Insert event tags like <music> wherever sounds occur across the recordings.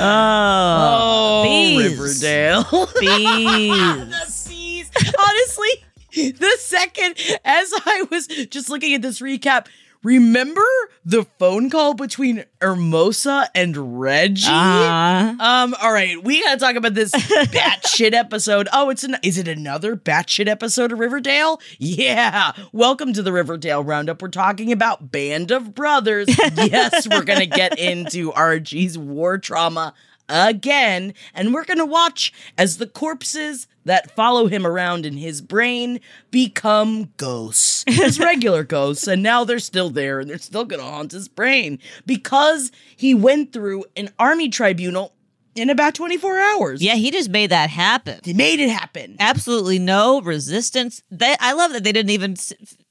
Oh, oh, bees. Riverdale. <laughs> Bees. Bees. Honestly, the second as I was just looking at this recap, remember the phone call between Hermosa and Reggie? Uh-huh. Um, all right, we gotta talk about this <laughs> batshit episode. Oh, it's an is it another batshit episode of Riverdale? Yeah. Welcome to the Riverdale Roundup. We're talking about Band of Brothers. yes, we're gonna get <laughs> into Archie's war trauma again, and we're gonna watch as the corpses that follow him around in his brain become ghosts. <laughs> His regular ghosts, and now they're still there and they're still gonna haunt his brain because he went through an army tribunal in about 24 hours. Yeah, he just made that happen. He made it happen. Absolutely no resistance. They, I love that they didn't even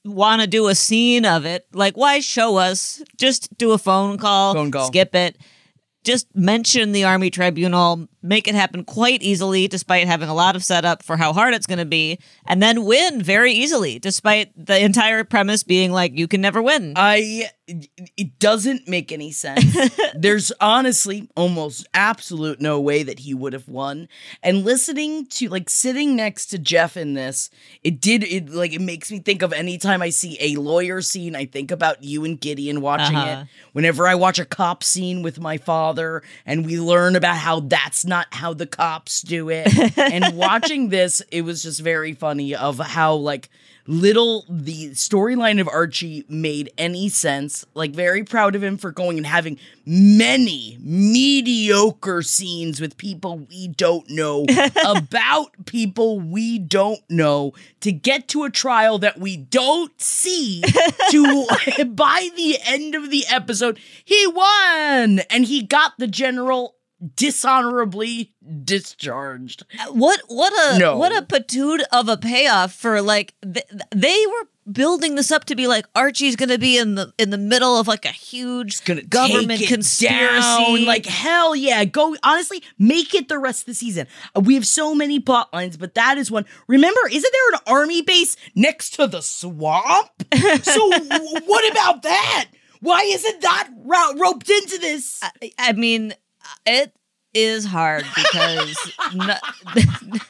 want to do a scene of it. Like, why show us? Just do a phone call. Phone call. Skip it. Just mention the Army Tribunal, make it happen quite easily, despite having a lot of setup for how hard it's going to be, and then win very easily, despite the entire premise being like, you can never win. I it doesn't make any sense. <laughs> There's honestly almost absolute no way that he would have won. And listening to like sitting next to Jeff in this, it did it like it makes me think of anytime I see a lawyer scene, I think about you and Gideon watching Uh-huh. it. Whenever I watch a cop scene with my father and we learn about how that's not how the cops do it. <laughs> and watching this, it was just very funny of how like little the storyline of Archie made any sense. Like, very proud of him for going and having many mediocre scenes with people we don't know <laughs> about people we don't know to get to a trial that we don't see. <laughs> To <laughs> by the end of the episode, he won and he got the general dishonorably discharged. Uh, what what a No. what a patoot of a payoff for like th- they were building this up to be like Archie's going to be in the in the middle of like a huge government conspiracy. down. Like hell yeah, go honestly make it the rest of the season. Uh, we have so many plot lines, but that is one. Remember, isn't there an army base next to the swamp? <laughs> So w- what about that? Why isn't that ro- roped into this? I, I mean, it is hard because <laughs>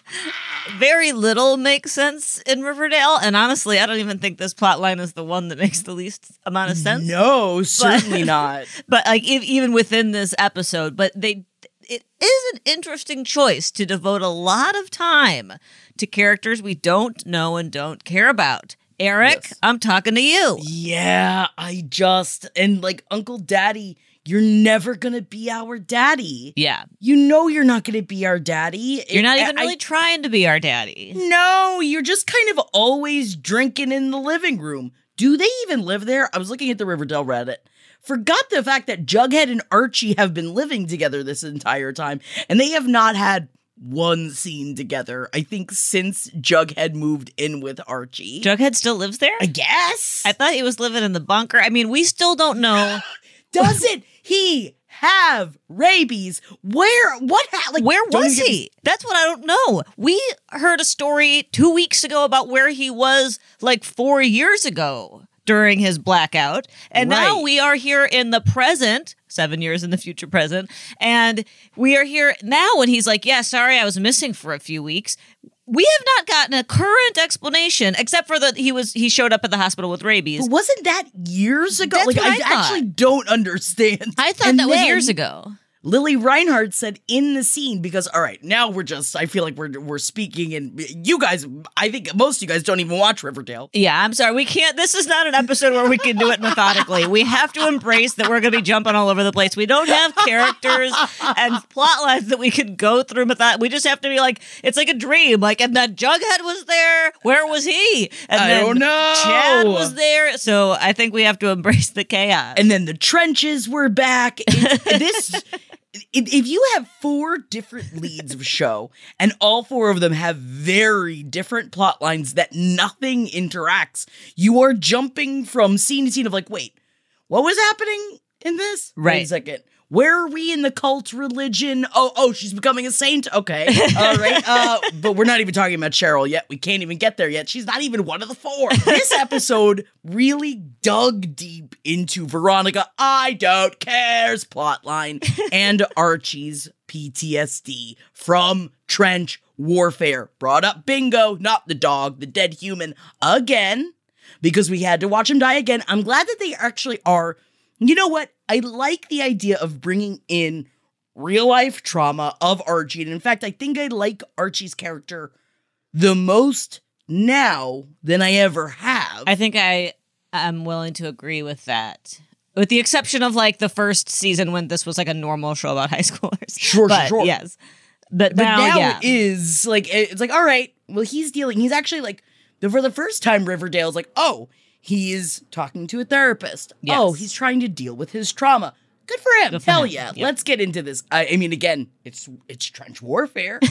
very little makes sense in Riverdale, and honestly, I don't even think this plot line is the one that makes the least amount of sense. no, certainly not. <laughs> but like e- even within this episode but they it is an interesting choice to devote a lot of time to characters we don't know and don't care about eric Yes. i'm talking to you Yeah, I just and like Uncle Daddy, you're never gonna be our daddy. yeah You know you're not gonna be our daddy. you're not even I- really trying to be our daddy No, you're just kind of always drinking in the living room. Do they even live there? I was looking at the Riverdale Reddit. Forgot the fact that Jughead and Archie have been living together this entire time, and they have not had one scene together. I think since Jughead moved in with Archie. jughead still lives there I guess. i thought he was living in the bunker i mean we still don't know <laughs> Doesn't he have rabies? Where? What? Ha- like, where was even get me he that's what i don't know we heard a story two weeks ago about where he was like four years ago during his blackout and now we are here in the present seven years in the future present and we are here now when he's like yeah sorry i was missing for a few weeks we have not gotten a current explanation except for that he was he showed up at the hospital with rabies But wasn't that years ago? That's like I I, actually don't <laughs> understand. i thought And that was years ago Lili Reinhart said in the scene because all right, now we're just I feel like we're we're speaking and you guys I think most of you guys don't even watch Riverdale. Yeah, I'm sorry. We can't. This is not an episode where we can do it methodically. We have to embrace that we're going to be jumping all over the place. We don't have characters and plot lines that we can go through method. We just have to be like, it's like a dream. Like, and that Jughead was there. Where was he? And I then don't know. Chad was there. So I think we have to embrace the chaos. And then the trenches were back. It- <laughs> this if if you have four different leads of a show and all four of them have very different plot lines that nothing interacts, you are jumping from scene to scene of like, wait, what was happening in this? Wait a Right. second. Where are we in the cult religion? Oh, oh, she's becoming a saint. Okay, all right. <laughs> Uh, but we're not even talking about Cheryl yet. We can't even get there yet. She's not even one of the four. This episode really dug deep into Veronica. I don't care's plotline and <laughs> Archie's PTSD from trench warfare. Brought up Bingo, not the dog, the dead human again because we had to watch him die again. I'm glad that they actually are. You know what? I like the idea of bringing in real life trauma of Archie. And in fact, I think I like Archie's character the most now than I ever have. I think I am willing to agree with that. With the exception of like the first season when this was like a normal show about <laughs> high schoolers. Sure, sure, but, sure. Yes. But, but now, now, yeah. it is like it's like all right well he's dealing he's actually like for the first time riverdale's like oh he is talking to a therapist. Oh, yes. oh he's trying to deal with his trauma. Good for him. Good for hell him. yeah. Yep. let's get into this. I, I mean again it's it's trench warfare. <laughs>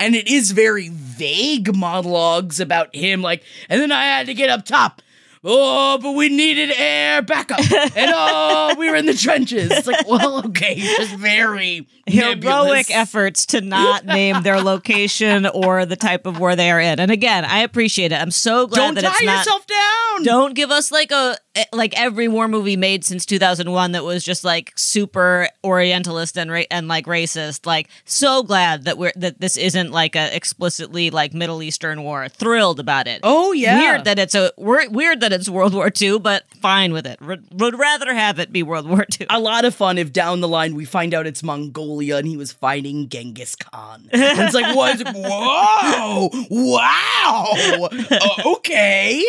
And it is very vague monologues about him like and then i had to get up top Oh, but we needed air backup. And <laughs> oh, we were in the trenches. It's like, well, okay, just very heroic nebulous. efforts to not <laughs> name their location or the type of war they are in. And again, I appreciate it. I'm so glad Don't that tie it's not. yourself down. Don't give us like a like every war movie made since 2001 that was just like super orientalist and ra- and like racist. Like so glad that we're that this isn't like a explicitly like Middle Eastern war. Thrilled about it. Oh yeah. Weird that it's a weir- weird that it's World War II, but fine with it. R- would rather have it be World War II. a lot of fun if down the line we find out it's Mongolia and he was fighting Genghis Khan. It's like, what? <laughs> Whoa! Wow! <laughs> Uh, okay.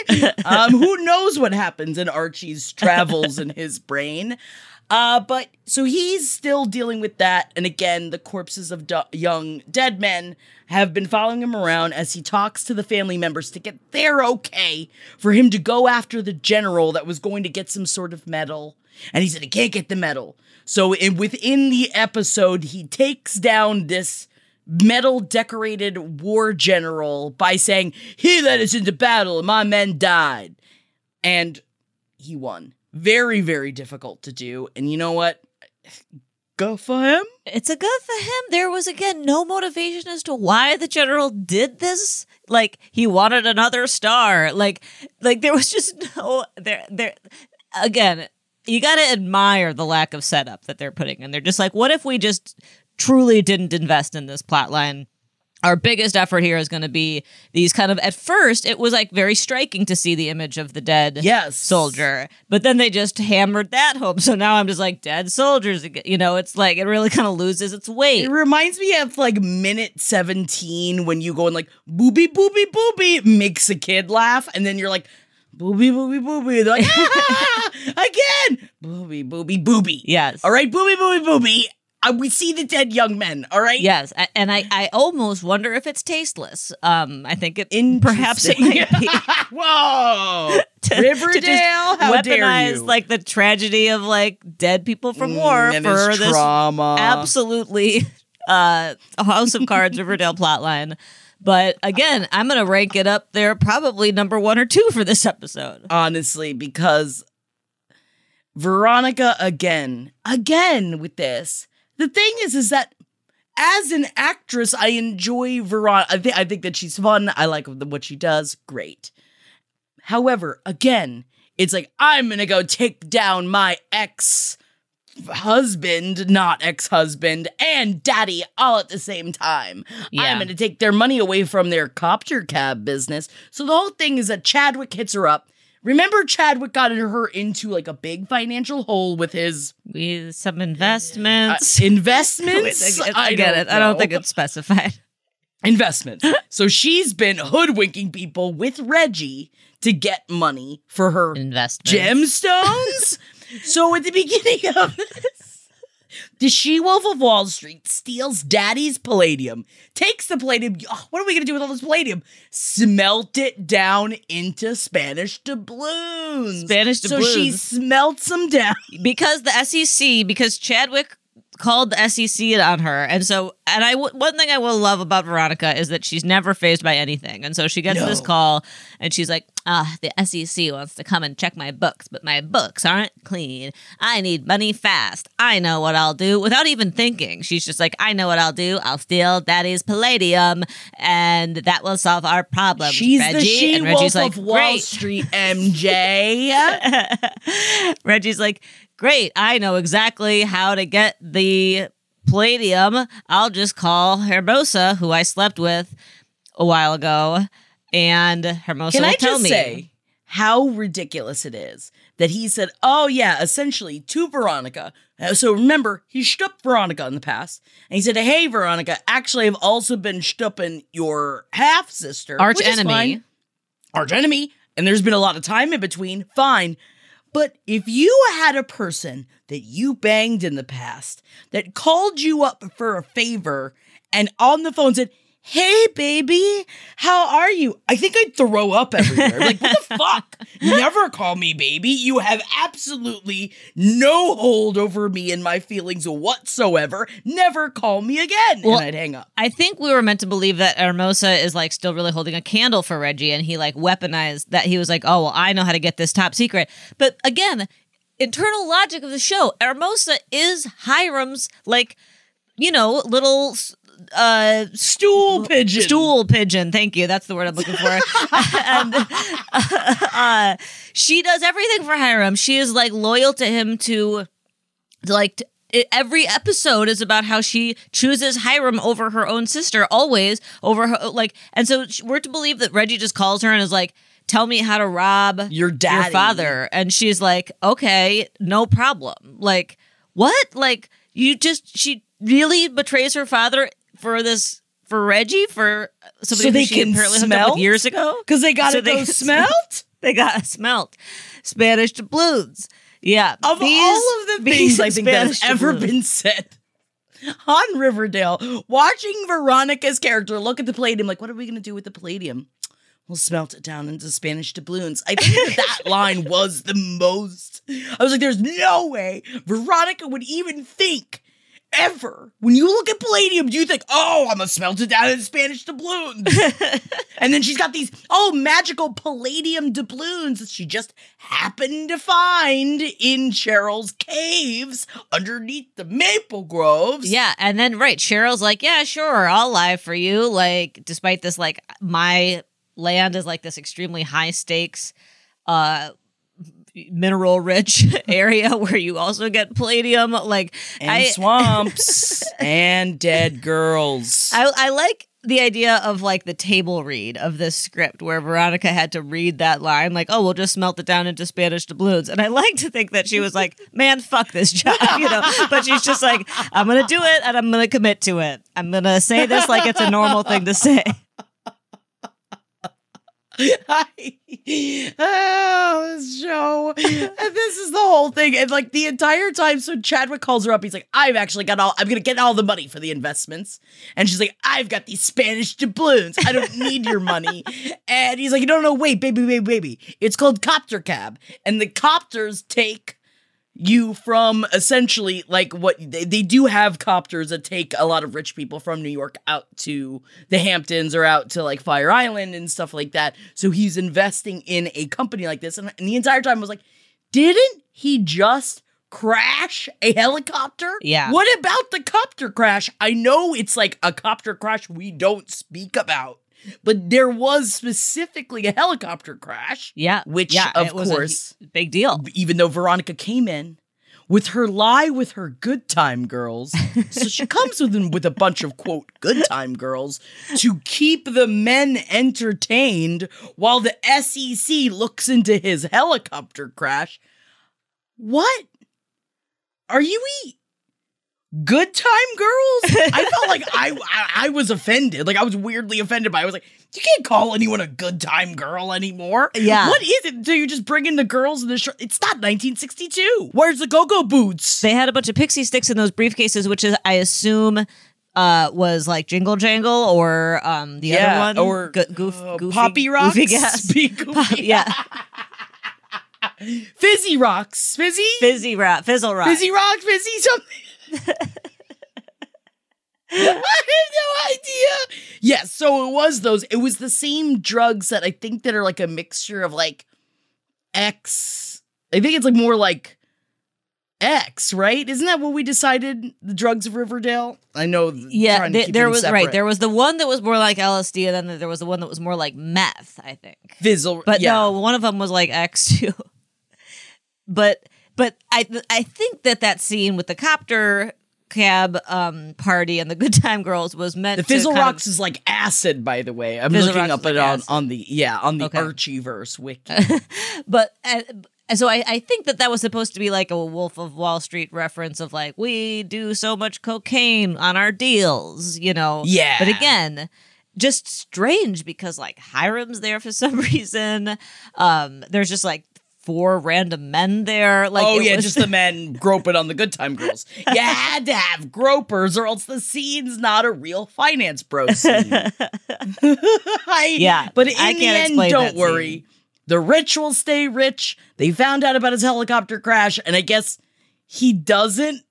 Um, who knows what happens in Archie's travels in <laughs> his brain? Uh, but so he's still dealing with that, and again, the corpses of du- young dead men have been following him around as he talks to the family members to get their okay for him to go after the general that was going to get some sort of medal. And he said he can't get the medal. So in, within the episode, he takes down this medal decorated war general by saying, He led us into battle and my men died. And he won. Very, very difficult to do. And you know what? Go for him. it's a good for him. There was again no motivation as to why the general did this. Like he wanted another star. Like like there was just <laughs> no there there again, you got to admire the lack of setup that they're putting in. They're just like what if we just truly didn't invest in this plot line? Our biggest effort here is going to be these kind of at first it was like very striking to see the image of the dead Yes. soldier. But then they just hammered that home. So now I'm just like dead soldiers again. You know, it's like it really kind of loses its weight. It reminds me of like minute 17 when you go and like booby booby booby makes a kid laugh and then you're like booby booby booby. They're like <laughs> ah, again booby booby booby. Yes. All right, booby booby booby. Uh, we see the dead young men. All right. Yes, and I, I almost wonder if it's tasteless. Um, I think it perhaps it might be <laughs> Whoa. <laughs> to, to Riverdale, just how dare you? like the tragedy of like dead people from war Mm, and for his this trauma. absolutely <laughs> uh a House of Cards Riverdale plotline. But again, I'm gonna rank it up there, probably number one or two for this episode. honestly, because Veronica again, again with this. The thing is, is that as an actress, I enjoy Veronica. I, thi- I think that she's fun. I like what she does. Great. However, again, it's like I'm gonna go take down my ex husband, not ex husband, and daddy all at the same time. Yeah. I'm gonna take their money away from their copter cab business. So the whole thing is that Chadwick hits her up. Remember Chadwick got her into like a big financial hole with his We some uh, investments. investments. <laughs> I, I get it. I don't think it's specified. <laughs> investments. so she's been hoodwinking people with Reggie to get money for her Investments. gemstones. <laughs> so at the beginning of the She Wolf of Wall Street steals Daddy's palladium, takes the palladium. oh, what are we gonna do with all this palladium? Smelt it down into Spanish doubloons. Spanish doubloons. So she smelts them down. because the SEC, because Chadwick called the SEC on her, and so, and I one thing I will love about Veronica is that she's never phased by anything, and so she gets this call, and she's like, "Ah, the SEC wants to come and check my books, but my books aren't clean. I need money fast. I know what I'll do." Without even thinking, she's just like, "I know what I'll do. I'll steal Daddy's palladium, and that will solve our problem." She's Reggie. the She and Wolf like, of Wall "Great." Street, MJ. <laughs> Reggie's like, Great, I know exactly how to get the palladium. I'll just call Hermosa, who I slept with a while ago, and Hermosa Can will I tell just me. say how ridiculous it is that he said, "Oh yeah," essentially to Veronica. Uh, So remember, he stuck Veronica in the past, and he said, "Hey, Veronica, actually, I've also been stupping your half sister, Arch enemy. arch enemy, and there's been a lot of time in between. Fine." But if you had a person that you banged in the past that called you up for a favor and on the phone said, Hey baby, how are you? I think I'd throw up everywhere. Like, what the <laughs> fuck? Never call me baby. You have absolutely no hold over me and my feelings whatsoever. Never call me again. Well, and I'd hang up. I think we were meant to believe that Hermosa is like still really holding a candle for Reggie, and he like weaponized that he was like, "Oh, well, I know how to get this top secret." But again, internal logic of the show, Hermosa is Hiram's like, you know, little uh Stool pigeon. stool pigeon. Thank you. That's the word I'm looking for. <laughs> and uh, she does everything for Hiram. She is like loyal to him to, to like. t- it- Every episode is about how she chooses Hiram over her own sister, always over her like, and so we're to believe that Reggie just calls her and is like, "Tell me how to rob Your daddy. father," and she's like, "Okay, no problem." Like, what? Like, you just she really betrays her father for this for Reggie for somebody So they who she can apparently hooked up smelt? with years ago Because they got So it they go <laughs> smelt? they got a smelt Spanish doubloons. Yeah, Of these- all of the things I think that has ever been said on Riverdale, watching Veronica's character look at the palladium, like, what are we going to do with the palladium? We'll smelt it down into Spanish doubloons. I think that, that <laughs> line was the most. I was like, there's no way Veronica would even think ever. When you look at palladium, do you think, oh, I'm to smelt it down in Spanish doubloons? <laughs> And then she's got these oh magical palladium doubloons that she just happened to find in Cheryl's caves underneath the maple groves. Yeah, and then right, Cheryl's like, "Yeah, sure, I'll lie for you." Like, despite this, like, my land is like this extremely high stakes, uh, mineral rich <laughs> area where you also get palladium. Like, and I, swamps <laughs> and dead girls. I, I like the idea of like the table read of this script where Veronica had to read that line, like, oh, we'll just melt it down into Spanish doubloons. And I like to think that she was like, man, fuck this job, <laughs> you know? But she's just like, I'm going to do it and I'm going to commit to it. I'm going to say this like it's a normal thing to say. <laughs> oh, this show. And this is the whole thing. And like the entire time, so Chadwick calls her up. He's like, I've actually got all, I'm going to get all the money for the investments. And she's like, I've got these Spanish doubloons. I don't need your money. And he's like, no, no, wait, baby, baby, baby. It's called Copter Cab. And the copters take you from essentially like what they, they do have copters that take a lot of rich people from New York out to the Hamptons or out to like Fire Island and stuff like that. So he's investing in a company like this. And, and the entire time I was like, didn't he just crash a helicopter? Yeah. What about the copter crash? I know it's like a copter crash we don't speak about. But there was specifically a helicopter crash. Yeah. Which, yeah, of it was a course, big deal. even though Veronica came in with her lie with her good time girls. <laughs> so she comes with with a bunch of quote good time girls to keep the men entertained while the SEC looks into his helicopter crash. What? Are you e good time girls? I felt like <laughs> I, I I was offended. Like I was weirdly offended by. It. I was like, you can't call anyone a good time girl anymore. Yeah. What is it? Do you just bring in the girls in the show? It's not 1962. Where's the go-go boots? They had a bunch of pixie sticks in those briefcases, which is, I assume, uh, was like Jingle Jangle or um the Yeah, other one or, Go- goof, uh, goofy, Poppy <laughs> Rocks? goofy <laughs> goofy. yeah, Fizzy rocks. Fizzy? fizzy rock, fizzle rock. Fizzy rocks, fizzy something. <laughs> I have no idea. Yes, so it was those. It was the same drugs that I think that are like a mixture of like X. I think it's like more like X, right? Isn't that what we decided? The drugs of Riverdale. I know. Yeah, th- there was right. There was the one that was more like LSD, and then there was the one that was more like meth. I think. Fizzle. But yeah. no, one of them was like X too. <laughs> but but I I think that that scene with the copter cab um party and the good time girls was meant The to Fizzle kind of- Rocks is like acid, by the way. I'm Fizzle looking up like it on, acid. on the yeah on the Okay. Archieverse wiki. <laughs> but uh, so I, I think that that was supposed to be like a Wolf of Wall Street reference of like we do so much cocaine on our deals, you know. Yeah. But again, just strange because like Hiram's there for some <laughs> reason. Um, there's just like four random men there. Like oh yeah, was- just the men <laughs> groping on the good time girls. You had to have gropers, or else the scene's not a real finance bro scene. <laughs> I- Yeah, but in I the end, don't worry. scene. The rich will stay rich. They found out about his helicopter crash, and I guess he doesn't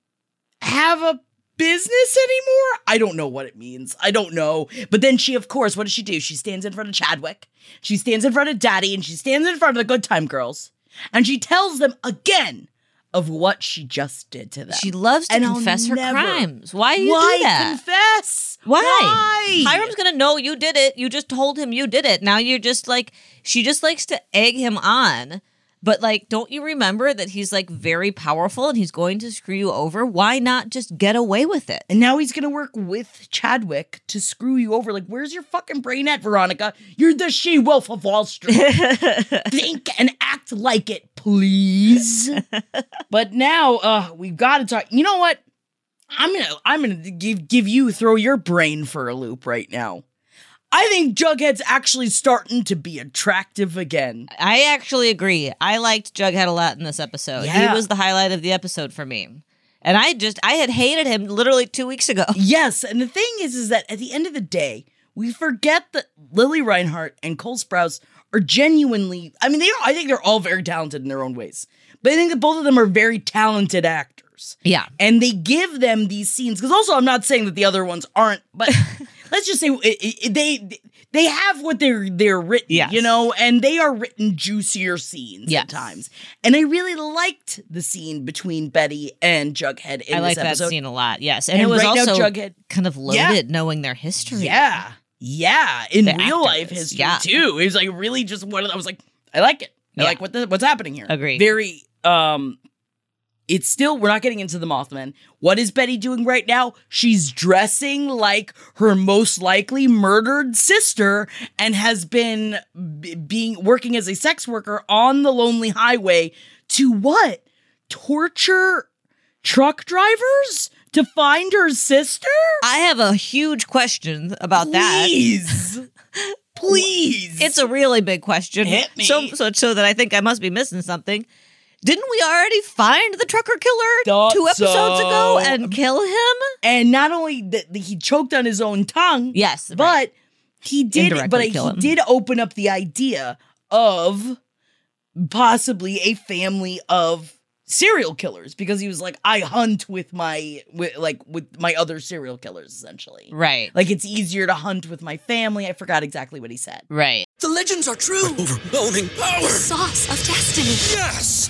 have a business anymore. I don't know what it means. I don't know. But then she, of course, what does she do? She stands in front of Chadwick. She stands in front of Daddy, and she stands in front of the Good Time Girls, and she tells them again of what she just did to them. she loves to And confess her never- crimes. Why do you Why do that? confess? Why? Why? Hiram's gonna know you did it. You just told him you did it. Now you're just like she just likes to egg him on. But like, don't you remember that he's like very powerful and he's going to screw you over? Why not just get away with it? And now he's gonna work with Chadwick to screw you over. Like, where's your fucking brain at, Veronica? You're the she wolf of Wall Street. <laughs> Think and act like it, please. but now, uh, we've got to talk. You know what? I'm gonna, I'm gonna give give you throw your brain for a loop right now. I think Jughead's actually starting to be attractive again. I actually agree. I liked Jughead a lot in this episode. Yeah. He was the highlight of the episode for me. And I just I had hated him literally two weeks ago. <laughs> Yes, and the thing is, is that at the end of the day, we forget that Lili Reinhart and Cole Sprouse are genuinely. I mean, they are. I think they're all very talented in their own ways, but I think that both of them are very talented actors, Yeah. and they give them these scenes. Because also, I'm not saying that the other ones aren't, but <laughs> let's just say it, it- they they have what they're they're written, Yes. you know, and they are written juicier scenes Yes. at times. And I really liked the scene between Betty and Jughead in I like that scene a lot. Yes. And, And it was right now, also Jughead- kind of loaded Yeah. knowing their history. Yeah. Yeah. In The real life actors, history yeah. too. It was like really just one of I was like, I like it. I Yeah. like what the, what's happening here. Agree. Very um it's still we're not getting into the Mothman. What is Betty doing right now? She's dressing like her most likely murdered sister and has been b- being working as a sex worker on the lonely highway to what? Torture truck drivers to find her sister? I have a huge question about that. Please. <laughs> Please. It's a really big question. Hit me. So, so, so that I think I must be missing something. Didn't we already find the trucker killer Thought two episodes ago and kill him? and not only that he choked on his own tongue, Yes, but right. he did Indirectly but he him. did open up the idea of possibly a family of serial killers because he was like I hunt with my with like with my other serial killers essentially. right, Like it's easier to hunt with my family. I forgot exactly what he said. right. The legends are true. Overwhelming power. Sauce of destiny. Yes!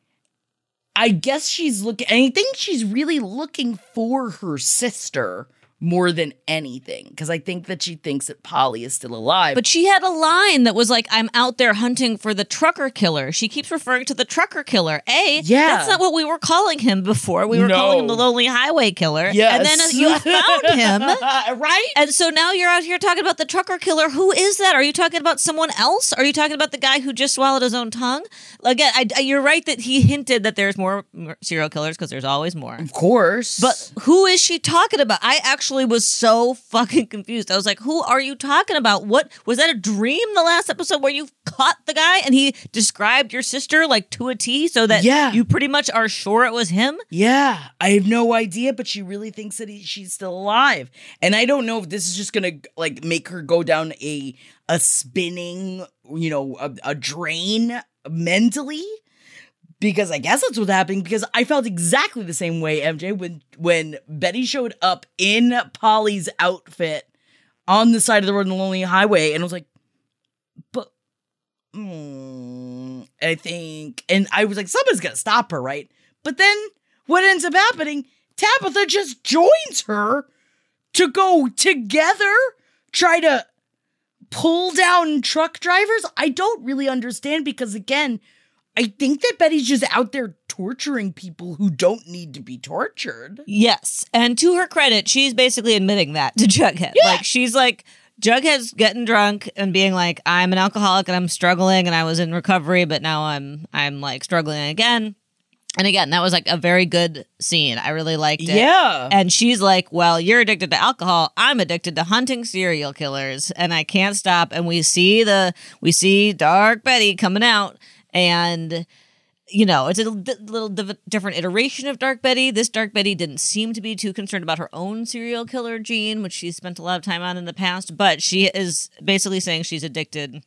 I guess she's looking, I think she's really looking for her sister more than anything because I think that she thinks that Polly is still alive. But she had a line that was like, I'm out there hunting for the trucker killer. She keeps referring to the trucker killer. A, Yeah. that's not what we were calling him before. We were No. calling him the Lonely Highway Killer. yes, And then you found him. <laughs> right? And so now you're out here talking about the trucker killer. Who is that? Are you talking about someone else? Are you talking about the guy who just swallowed his own tongue? Again, I, you're right that he hinted that there's more serial killers because there's always more. Of course, But who is she talking about? I actually was so fucking confused. I was like, who are you talking about? What was that a dream the last episode where you caught the guy and he described your sister like to a T so that Yeah. you pretty much are sure it was him? Yeah, I have no idea, but she really thinks that he, she's still alive, and I don't know if this is just gonna like make her go down a a spinning, you know, a, a drain mentally. Because I guess that's what's happening. Because I felt exactly the same way, MJ, when when Betty showed up in Polly's outfit on the side of the road in the lonely highway, and I was like, but mm, I think, and I was like, somebody's gonna stop her, right? But then what ends up happening? Tabitha just joins her to go together, try to pull down truck drivers. I don't really understand because again, I think that Betty's just out there torturing people who don't need to be tortured. Yes. And to her credit, she's basically admitting that to <laughs> Jughead. Yeah. Like she's like Jughead's getting drunk and being like, I'm an alcoholic and I'm struggling and I was in recovery, but now I'm I'm like struggling again. And again, that was like a very good scene. I really liked it. Yeah. And she's like, Well, you're addicted to alcohol. I'm addicted to hunting serial killers and I can't stop. And we see the we see Dark Betty coming out and you know, it's a little, div- different iteration of Dark Betty. This Dark Betty didn't seem to be too concerned about her own serial killer gene, which she's spent a lot of time on in the past, but she is basically saying she's addicted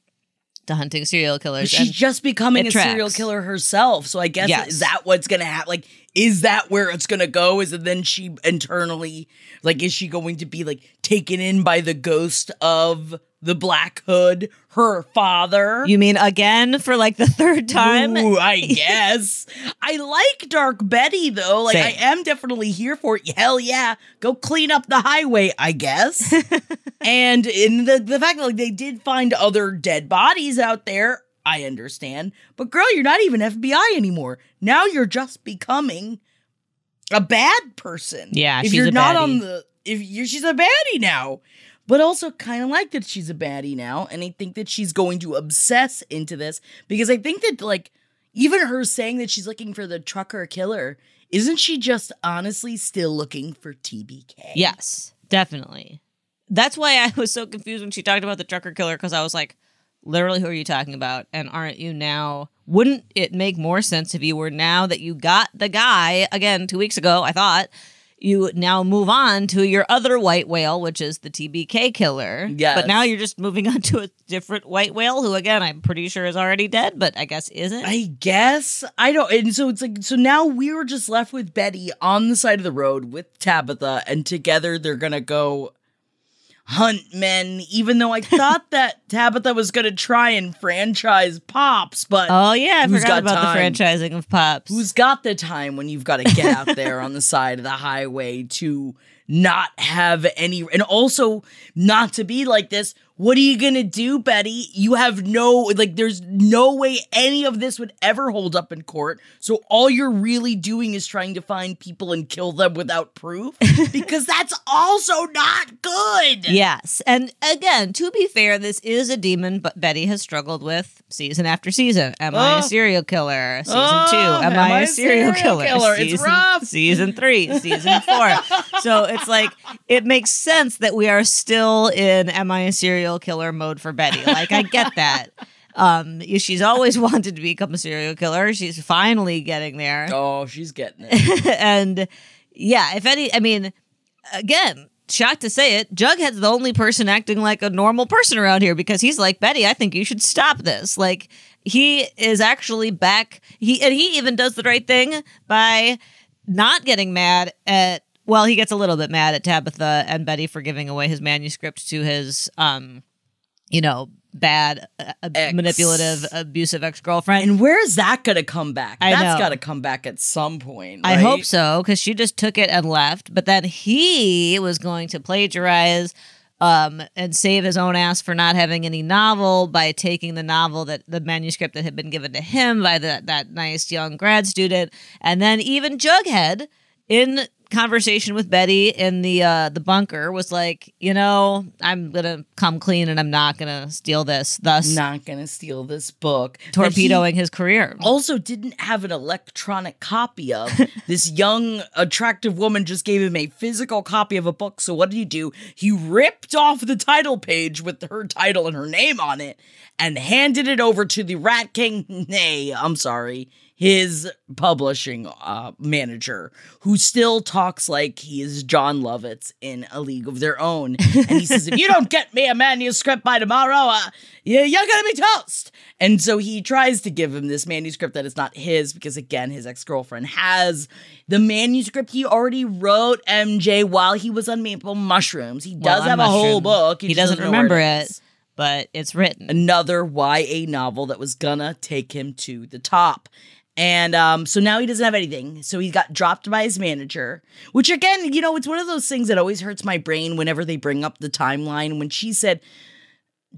to hunting serial killers. She's just becoming a serial killer herself. So I guess Yes. is that what's gonna happen? Like, is that where it's gonna go? Is it then she internally like is she going to be like taken in by the ghost of the Black Hood, her father? you mean again for like the third time? Ooh, I <laughs> guess. I like Dark Betty though. Like Same. I am definitely here for it. Hell yeah. Go clean up the highway, I guess. <laughs> and in the the fact that like they did find other dead bodies out there, I understand. But girl, you're not even FBI anymore. Now you're just becoming a bad person. Yeah, if she's you're not on the if you're she's a baddie now. But also kind of like that she's a baddie now, and I think that she's going to obsess into this because I think that like even her saying that she's looking for the trucker killer, isn't she just honestly still looking for TBK? Yes, definitely. That's why I was so confused when she talked about the trucker killer because I was like, literally, who are you talking about? And aren't you now? Wouldn't it make more sense if you were now that you got the guy again two weeks ago? I thought you now move on to your other white whale, which is the TBK killer. yeah But now you're just moving <laughs> on to a different white whale, who again I'm pretty sure is already dead, but I guess isn't. I guess I don't. And so it's like so now we were just left with Betty on the side of the road with Tabitha, and together they're gonna go hunt men. Even though I thought that <laughs> Tabitha was gonna try and franchise Pops, but oh yeah, I forgot about time? the franchising of Pops. Who's got the time when you've got to get out there on the <laughs> side of the highway to not have any, and also not to be like this? What are you gonna do, Betty? You have no, like, there's no way any of this would ever hold up in court. So all you're really doing is trying to find people and kill them without proof <laughs> because that's also not good. Yes. And again, to be fair, this is a demon but Betty has struggled with season after season. Am I a serial killer? Season Oh, two. Am, I, a serial, killer? It's Season, rough. Season three, season four. <laughs> so it's like, it makes sense that we are still in Am I a serial killer mode for Betty. Like, I get that. <laughs> Um, she's always wanted to become a serial killer. She's finally getting there. <laughs> Oh, she's getting it. <laughs> and yeah, if any, I mean, again, shocked to say it, Jughead's the only person acting like a normal person around here because he's like, Betty, I think you should stop this. Like, he is actually back. He and he even does the right thing by not getting mad at. Well, he gets a little bit mad at Tabitha and Betty for giving away his manuscript to his, um, you know, bad, uh, manipulative, abusive ex girlfriend. And where's that going to come back? I That's got to come back at some point. I hope so, because she just took it and left. But then he was going to plagiarize um, and save his own ass for not having any novel by taking the novel that the manuscript that had been given to him by the, that nice young grad student. And then even Jughead, in conversation with Betty in the uh, the bunker, was like, you know, I'm gonna come clean and I'm not gonna steal this, thus Not to steal this book. torpedoing his career. also didn't have an electronic copy of. <laughs> this young, attractive woman just gave him a physical copy of a book. So what did he do? He ripped off the title page with her title and her name on it and handed it over to the Rat King. <laughs> Nay, I'm sorry. His publishing uh, manager, who still talks like he is Jon Lovitz in A League of Their Own. And he says, If you don't get me a manuscript by tomorrow, uh, you- you're going to be toast. And so he tries to give him this manuscript that is not his because, again, his ex girlfriend has the manuscript he already wrote MJ while he was on Maple Mushrooms. He does on have a whole book. He, just doesn't remember it, but it's written. Another YA novel that was gonna take him to the top. And um, so now he doesn't have anything. So he got dropped by his manager, which again, you know, it's one of those things that always hurts my brain whenever they bring up the timeline. When she said,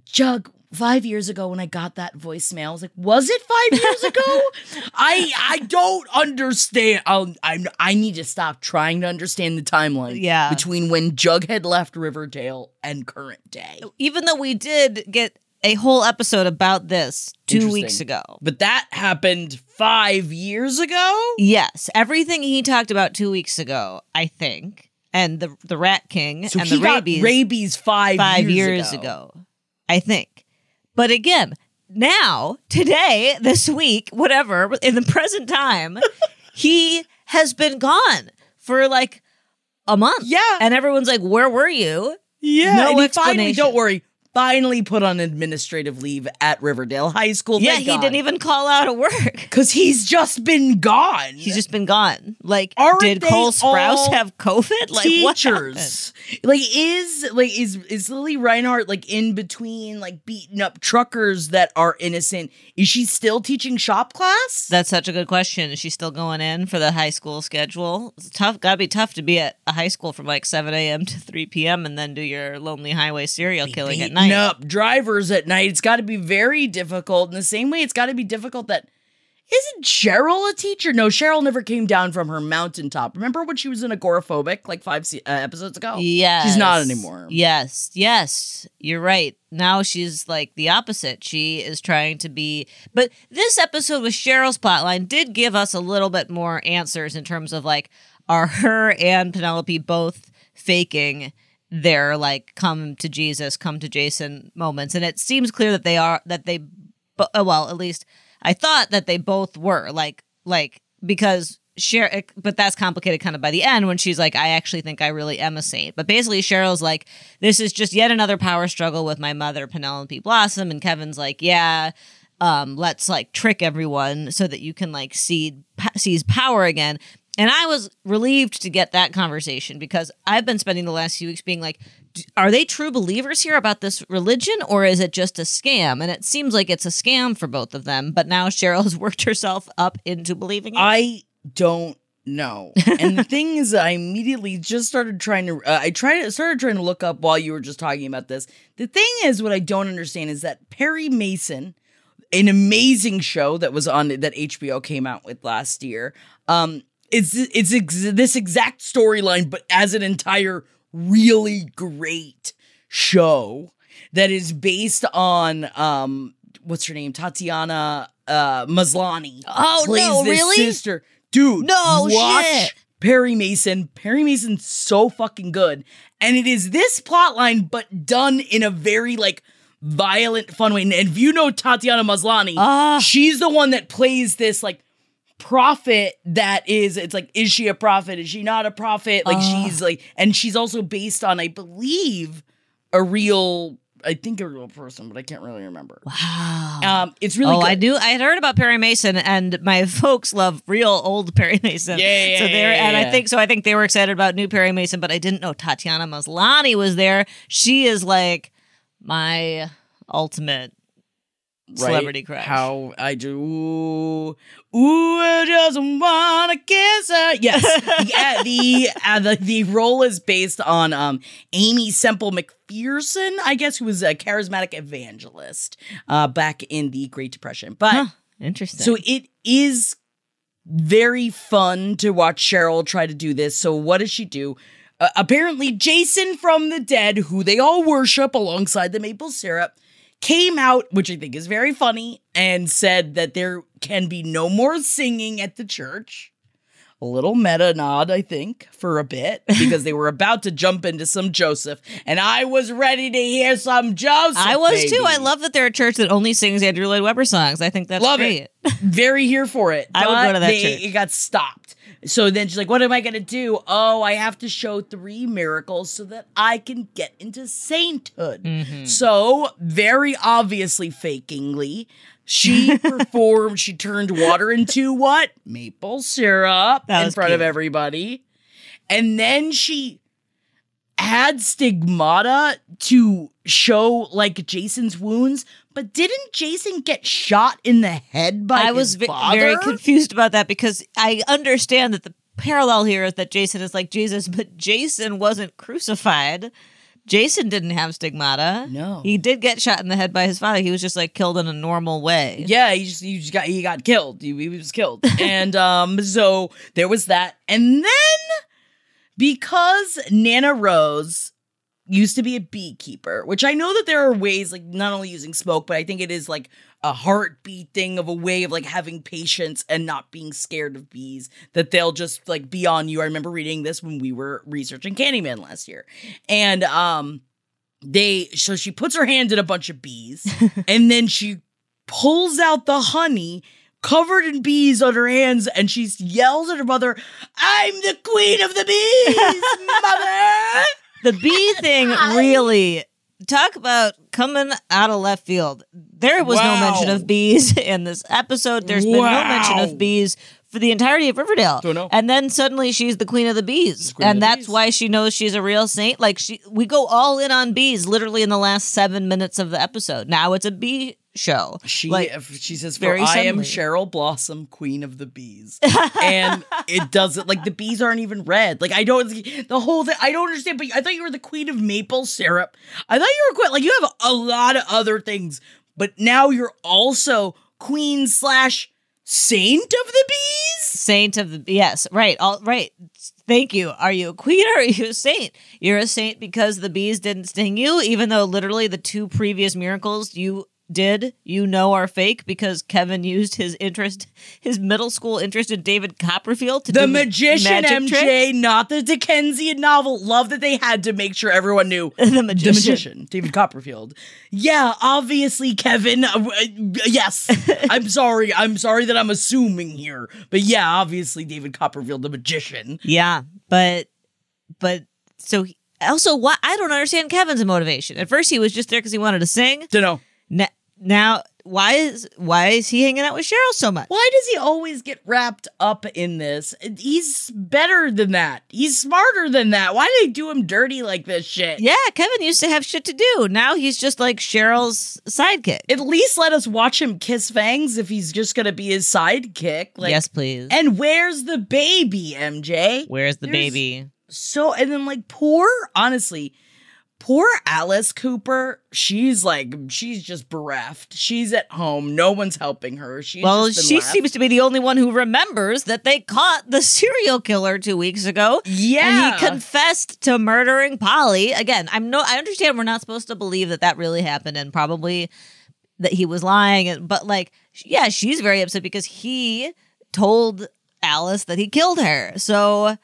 Jug, five years ago when I got that voicemail, I was like, was it five years ago? <laughs> I I don't understand. I'll, I'm, I need to stop trying to understand the timeline Yeah. between when Jughead left Riverdale and current day. Even though we did get a whole episode about this two weeks ago. But that happened five years ago? Yes, everything he talked about two weeks ago, I think, and the the Rat King So and he the rabies, rabies five, five years, years ago, I think. But again, now, today, this week, whatever, in the present time, <laughs> he has been gone for like a month. Yeah. And everyone's like, where were you? Yeah, No he finally, explanation. don't worry, finally put on administrative leave at Riverdale High School. yeah, he didn't even call out of work. <laughs> Because he's just been gone. He's just been gone. Like, Aren't did Cole Sprouse have COVID? Like, what teachers. Like is like is is Lili Reinhart like in between like beating up truckers that are innocent? Is she still teaching shop class? That's such a good question. Is she still going in for the high school schedule? It's tough. Gotta be tough to be at a high school from like 7 a.m. to 3 p.m. and then do your lonely highway serial killing at beating night. up drivers at night. It's got to be very difficult. In the same way, it's got to be difficult that isn't Cheryl a teacher? No, Cheryl never came down from her mountaintop. Remember when she was in Agoraphobic like five uh, episodes ago? Yes. she's not anymore. Yes. Yes. You're right. Now she's like the opposite. She is trying to be. But this episode with Cheryl's plotline did give us a little bit more answers in terms of like, are her and Penelope both faking their like come to Jesus, come to Jason moments? And it seems clear that they are, that they, uh, well, at least I thought that they both were like, like, because Cheryl, but that's complicated kind of by the end when she's like, I actually think I really am a saint. But basically, Cheryl's like, this is just yet another power struggle with my mother, Penelope Blossom. And Kevin's like, yeah, um, let's like trick everyone so that you can like see, seize power again. And I was relieved to get that conversation because I've been spending the last few weeks being like, are they true believers here about this religion or is it just a scam? And it seems like it's a scam for both of them. But now <laughs> Cheryl has worked herself up into believing it. I don't know. <laughs> and the thing is, I immediately just started trying to. Uh, I tried started trying to look up while you were just talking about this. The thing is, what I don't understand is that Perry Mason, an amazing show that was on that HBO came out with last year. Um, it's it's ex- this exact storyline, but as an entire really great show that is based on um what's her name Tatiana uh Maslany. Oh, plays no, this really? sister. Dude, No watch shit. Perry Mason. Perry Mason's so fucking good. And it is this plot line, but done in a very like violent, fun way. And if you know Tatiana Maslany, Ah. she's the one that plays this like prophet that is it's like is she a prophet is she not a prophet like Ah. she's like and she's also based on i believe a real i think a real person but i can't really remember Wow. um it's really oh, good. I knew I had heard about Perry Mason, and my <laughs> folks love real old Perry Mason. Yeah, yeah, so they're yeah, and I think so. I think they were excited about new Perry Mason, but I didn't know Tatiana Maslany was there. She is like my ultimate right? celebrity crush. How I do. Ooh, ooh, I just wanna kiss her. Yes, <laughs> yeah. The uh, the the role is based on um Aimee Semple McPherson, I guess, who was a charismatic evangelist uh back in the Great Depression. But Huh, interesting. so it is very fun to watch Cheryl try to do this. So what does she do? Uh, apparently, Jason from the dead, who they all worship alongside the maple syrup, came out, which I think is very funny, and said that there can be no more singing at the church. A little meta nod, I think, for a bit, <laughs> because they were about to jump into some Joseph, and I was ready to hear some Joseph. I was too. I love that they're a church that only sings Andrew Lloyd Webber songs. I think that's Love great. it. Very here for it. <laughs> I would go to that they- church. It got stopped. So then she's like, "What am I gonna do? Oh, I have to show three miracles so that I can get into sainthood." Mm-hmm. So very obviously, fakingly, she <laughs> performed. She turned water into what? Maple syrup in front of everybody, and then she had stigmata to show like Jason's wounds, but didn't Jason get shot in the head by I his was ve- father? very confused about that because I understand that the parallel here is that Jason is like Jesus, but Jason wasn't crucified. Jason didn't have stigmata. No. He did get shot in the head by his father. He was just like killed in a normal way. Yeah, he just, he just got he got killed. He, he was killed, <laughs> and um, so there was that, and then because Nana Rose used to be a beekeeper, which I know that there are ways like not only using smoke, but I think it is like a heartbeat thing of a way of like having patience and not being scared of bees that they'll just like be on you. I remember reading this when we were researching Candyman last year. And um they so she puts her hand in a bunch of bees <laughs> and then she pulls out the honey covered in bees on her hands and she yells at her mother, I'm the queen of the bees, <laughs> mother. The bee <laughs> thing really talk about coming out of left field. There was no mention of bees <laughs> in this episode. There's been no mention of bees for the entirety of Riverdale. Don't know. And then suddenly she's the queen of the bees. queen and the that's bees. why she knows she's a real saint. Like she we go all in on bees literally in the last 7 minutes of the episode. Now it's a bee show. She like she says, very I am. Cheryl Blossom, queen of the bees," <laughs> and it doesn't like the bees aren't even red. Like I don't the whole thing. I don't understand. But I thought you were the queen of maple syrup. I thought you were quite like you have a lot of other things, but now you're also queen slash saint of the bees. Saint of the yes, right, all right. Thank you. Are you a queen or are you a saint? You're a saint because the bees didn't sting you, even though literally the two previous miracles you did, you know, are fake because Kevin used his interest, his middle school interest in David Copperfield to The magician magic MJ, tricks. not the Dickensian novel. Love that they had to make sure everyone knew <laughs> The magician. The magician, David Copperfield. Yeah, obviously, Kevin. uh, uh, yes, <laughs> I'm sorry. I'm sorry that I'm assuming here, but yeah, obviously, David Copperfield, the magician. Yeah, but but so he- also why I don't understand Kevin's motivation. At first, he was just there because he wanted to sing. Don't know N- now, why is why is he hanging out with Cheryl so much? why does he always get wrapped up in this. He's better than that. He's smarter than that. Why do they do him dirty like this shit? Yeah, Kevin used to have shit to do. Now he's just like Cheryl's sidekick. At least let us watch him kiss Fangs if he's just gonna be his sidekick. Like, yes, please. And where's the baby, MJ? Where's the There's- baby? So, and then like poor, honestly, poor Alice Cooper. She's like, she's just bereft. She's at home. No one's helping her. She's Well, she left. seems to be the only one who remembers that they caught the <laughs> serial killer two weeks ago. Yeah. And he confessed to murdering Polly. Again, I'm no I understand we're not supposed to believe that that really happened and probably that he was lying but like yeah, she's very upset because he told Alice that he killed her. So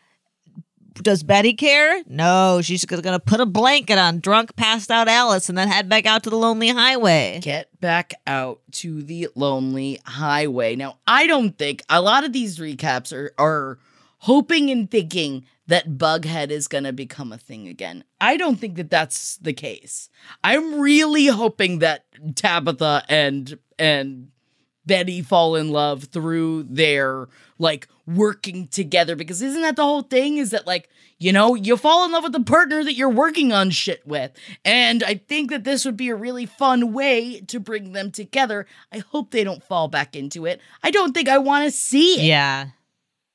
Does Betty care? No, she's going to put a blanket on drunk, passed out Alice and then head back out to the lonely highway. Get back out to the lonely highway. Now, I don't think a lot of these recaps are are hoping and thinking that Bughead is going to become a thing again. I don't think that that's the case. I'm really hoping that Tabitha and and Betty fall in love through their like working together. Because isn't that the whole thing? Is that like you know you fall in love with the partner that you're working on shit with. And I think that this would be a really fun way to bring them together. I hope they don't fall back into it. I don't think I want to see it. Yeah.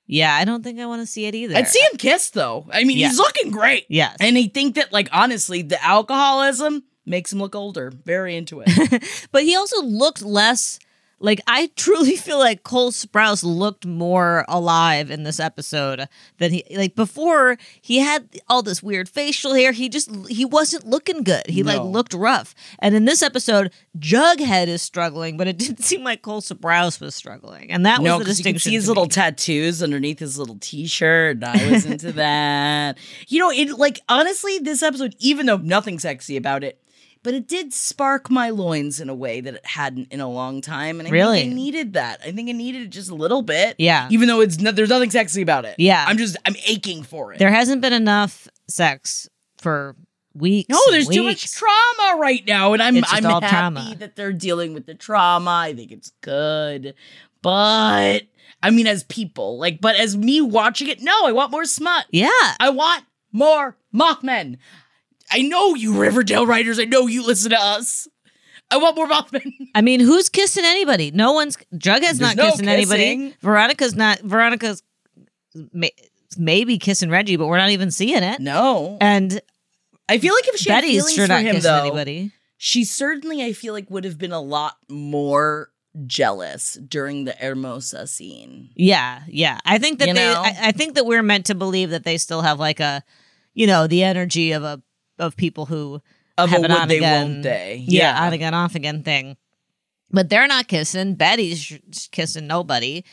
Yeah, I don't think I want to see it either. I'd see him kiss though. I mean Yeah. he's looking great. Yes. and I think that like honestly the alcoholism makes him look older. Very into it. <laughs> But he also looked less like I <laughs> truly feel like Cole Sprouse looked more alive in this episode than he like before he had all this weird facial hair. He just he wasn't looking good. He like looked rough. And in this episode, Jughead is struggling, but it <laughs> didn't seem like Cole Sprouse was struggling. And that No, was the because you can see his little me. tattoos underneath his little t-shirt. I was into <laughs> that. You know, it like honestly, this episode, even though nothing sexy about it, but it did spark my loins in a way that it hadn't in a long time. And I Really? think I needed that. I think I needed it just a little bit. Yeah. Even though it's no, there's nothing sexy about it. Yeah. I'm just I'm aching for it. there hasn't been enough sex for weeks. no, there's too much trauma right now, and I'm I'm happy trauma. that they're dealing with the trauma. I think it's good, but I mean, as people, like, but as me watching it, no, I want more smut. Yeah. I want more Mothman. I know you Riverdale writers. I know you listen to us. I want more Mothman. <laughs> I mean, who's kissing anybody? No one's. Jughead's not no kissing anybody. Veronica's not. Veronica's may, maybe kissing Reggie, but we're not even seeing it. No, And I feel like if she had Betty's feelings sure for not him, kissing though, anybody. she certainly I feel like would have been a lot more jealous during the Hermosa scene. Yeah, yeah. I think that You they. I, I think that we're meant to believe that they still have like a, you know, the energy of a of people who Of have a an would on they, again, won't they? Yeah, on again, off again thing. But they're not kissing. Betty's kissing nobody.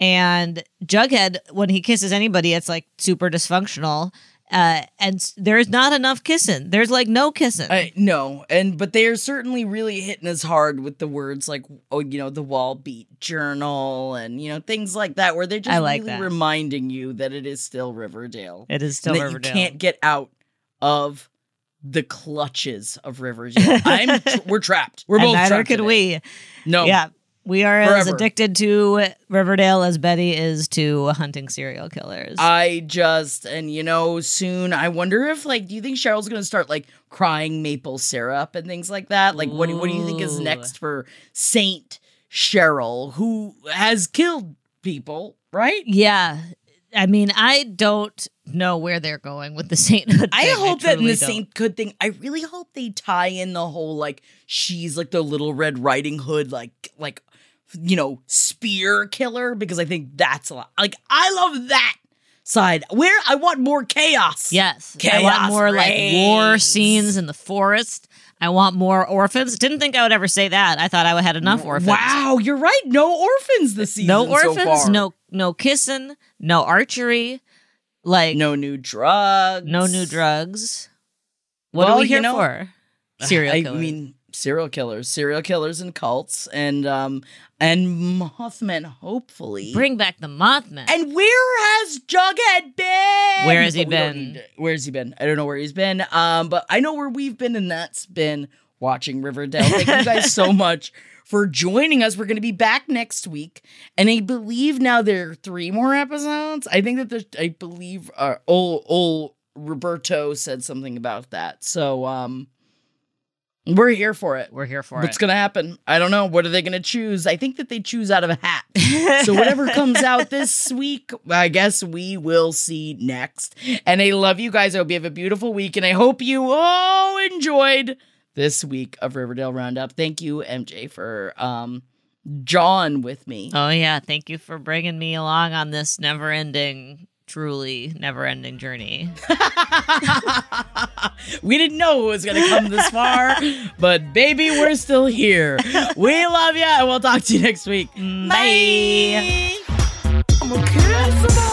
And Jughead, when he kisses anybody, it's like super dysfunctional. Uh, and there's not enough kissing. There's like no kissing. I no, and but they are certainly really hitting us hard with the words like oh, you know, the wall beat journal and you know things like that, where they're just I like really that. reminding you that it is still Riverdale. it is still Riverdale. you can't get out of the clutches of Riverdale. <laughs> I'm tr- we're trapped. We're both neither trapped could it. we. No, Yeah. We are as addicted to Riverdale as Betty is to hunting serial killers. I just and you know soon I wonder if like do you think Cheryl's gonna start like crying maple syrup and things like that? Like what do, what do you think is next for Saint Cheryl who has killed people, right? yeah. I mean, I don't know where they're going with the <laughs> sainthood. I thing. hope that in the don't. Saint good thing, I really hope they tie in the whole like she's like the little red riding hood, like like you know, spear killer, because I think that's a lot like I love that side. Where I want more chaos. Yes. I want more like war scenes in the forest. I want more orphans. Didn't think I would ever say that. I thought I had enough orphans. Wow, you're right. No orphans this season. No so orphans, far. no no kissing, no archery, like no, new drugs. No new drugs. What Well, are we you here know, for? Serial I killers. mean, serial killers, serial killers, and cults, and um, and Mothman. Hopefully, Bring back the Mothman. And where has Jughead been? Where has he been? to- Where's he been? I don't know where he's been. Um, but I know where we've been, and that's been watching Riverdale. Thank you guys <laughs> so much for joining us. We're going to be back next week, and I believe now there are three more episodes. I think that there's, I believe, uh, old old Roberto said something about that. So, um, we're here for it. We're here for What's it. What's gonna happen? I don't know. What are they gonna choose? I think that they choose out of a hat. <laughs> so whatever comes out this week, I guess we will see next. And I love you guys. I hope you have a beautiful week, and I hope you all enjoyed this week of Riverdale Roundup. Thank you, MJ, for um John with me. Oh yeah, thank you for bringing me along on this never-ending, truly never-ending journey. <laughs> we didn't know it was gonna come this far, <laughs> but baby, we're still here. We love you, and we'll talk to you next week. Bye. I'm a kiss 'em all.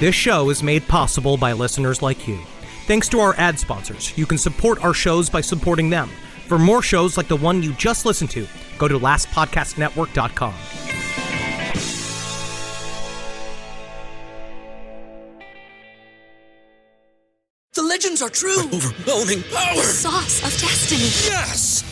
This show is made possible by listeners like you. Thanks to our ad sponsors, you can support our shows by supporting them. For more shows like the one you just listened to, go to lastpodcastnetwork.com. The legends are true. Overwhelming power. Sauce of destiny. Yes!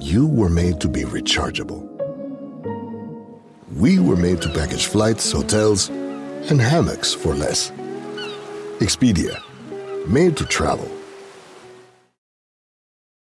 You were made to be rechargeable. We were made to package flights, hotels, and hammocks for less. Expedia. Made to travel.